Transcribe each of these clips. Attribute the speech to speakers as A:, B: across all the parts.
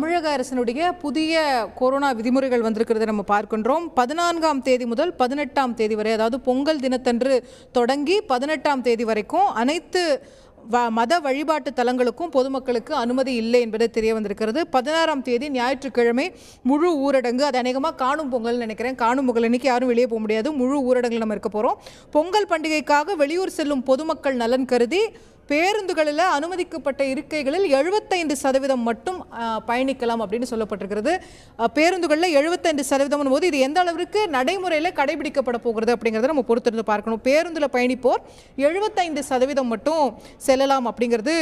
A: தமிழக அரசினுடைய புதிய கொரோனா விதிமுறைகள் வந்திருக்கிறத நம்ம பார்க்கின்றோம். பதினான்காம் தேதி முதல் பதினெட்டாம் தேதி வரை அதாவது பொங்கல் தினத்தன்று தொடங்கி பதினெட்டாம் தேதி வரைக்கும் அனைத்து வ மத வழிபாட்டு தலங்களுக்கும் பொதுமக்களுக்கு அனுமதி இல்லை என்பது தெரிய வந்திருக்கிறது. பதினாறாம் தேதி ஞாயிற்றுக்கிழமை முழு ஊரடங்கு. அது அநேகமாக காணும் பொங்கல் நினைக்கிறேன். காணும் பொங்கல் இன்னைக்கு யாரும் வெளியே போக முடியாது. முழு ஊரடங்கில் நம்ம இருக்க போகிறோம் பொங்கல் பண்டிகைக்காக வெளியூர் செல்லும் பொதுமக்கள் நலன் கருதி பேருந்துகளில் அனுமதிக்கப்பட்ட இருக்கைகளில் எழுபத்தைந்து சதவீதம் மட்டும் பயணிக்கலாம் அப்படின்னு சொல்லப்பட்டிருக்கிறது. பேருந்துகளில் எழுபத்தைந்து சதவீதம் போது இது எந்த அளவிற்கு நடைமுறையில் கடைபிடிக்கப்பட போகிறது அப்படிங்கிறத நம்ம பொறுத்திருந்து பார்க்கணும். பேருந்தில் பயணிப்போர் எழுபத்தைந்து சதவீதம் மட்டும் செல்லலாம் அப்படிங்கிறது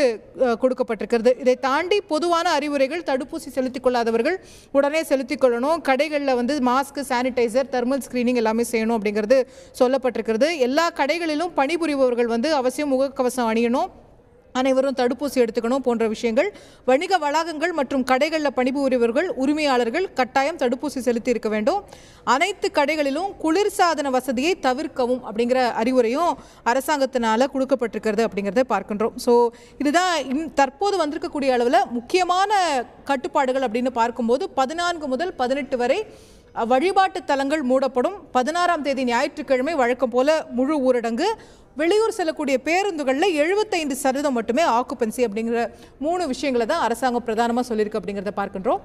A: கொடுக்கப்பட்டிருக்கிறது. இதை தாண்டி பொதுவான அறிவுரைகள் தடுப்பூசி செலுத்திக் கொள்ளாதவர்கள் உடனே செலுத்திக் கொள்ளணும். கடைகளில் வந்து மாஸ்க் சானிடைசர் தெர்மல் ஸ்கிரீனிங் எல்லாமே செய்யணும் அப்படிங்கிறது சொல்லப்பட்டிருக்கிறது. எல்லா கடைகளிலும் பணிபுரிபவர்கள் வந்து அவசியம் முகக்கவசம் அணியணும். அனைவரும் தடுப்பூசி எடுத்துக்கணும் போன்ற விஷயங்கள். வணிக வளாகங்கள் மற்றும் கடைகளில் பணிபுரிபவர்கள் உரிமையாளர்கள் கட்டாயம் தடுப்பூசி செலுத்தி இருக்க வேண்டும். அனைத்து கடைகளிலும் குளிர்சாதன வசதியை தவிர்க்கவும் அப்படிங்கிற அறிவுரையும் அரசாங்கத்தினால் கொடுக்கப்பட்டிருக்கிறது அப்படிங்கிறத பார்க்கின்றோம். ஸோ இதுதான் இன் தற்போது வந்திருக்கக்கூடிய அளவில் முக்கியமான கட்டுப்பாடுகள் அப்படின்னு பார்க்கும்போது பதினான்கு முதல் பதினெட்டு வரை வழிபாட்டு தலங்கள் மூடப்படும். பதினாறாம் தேதி ஞாயிற்றுக்கிழமை வழக்கம் போல முழு ஊரடங்கு. வெளியூர் செல்லக்கூடிய பேருந்துகளில் எழுபத்தைந்து சதவீதம் மட்டுமே ஆக்குபென்சி அப்படிங்கிற மூணு விஷயங்களை தான் அரசாங்கம் பிரதானமாக சொல்லியிருக்கு அப்படிங்கிறத பார்க்கின்றோம்.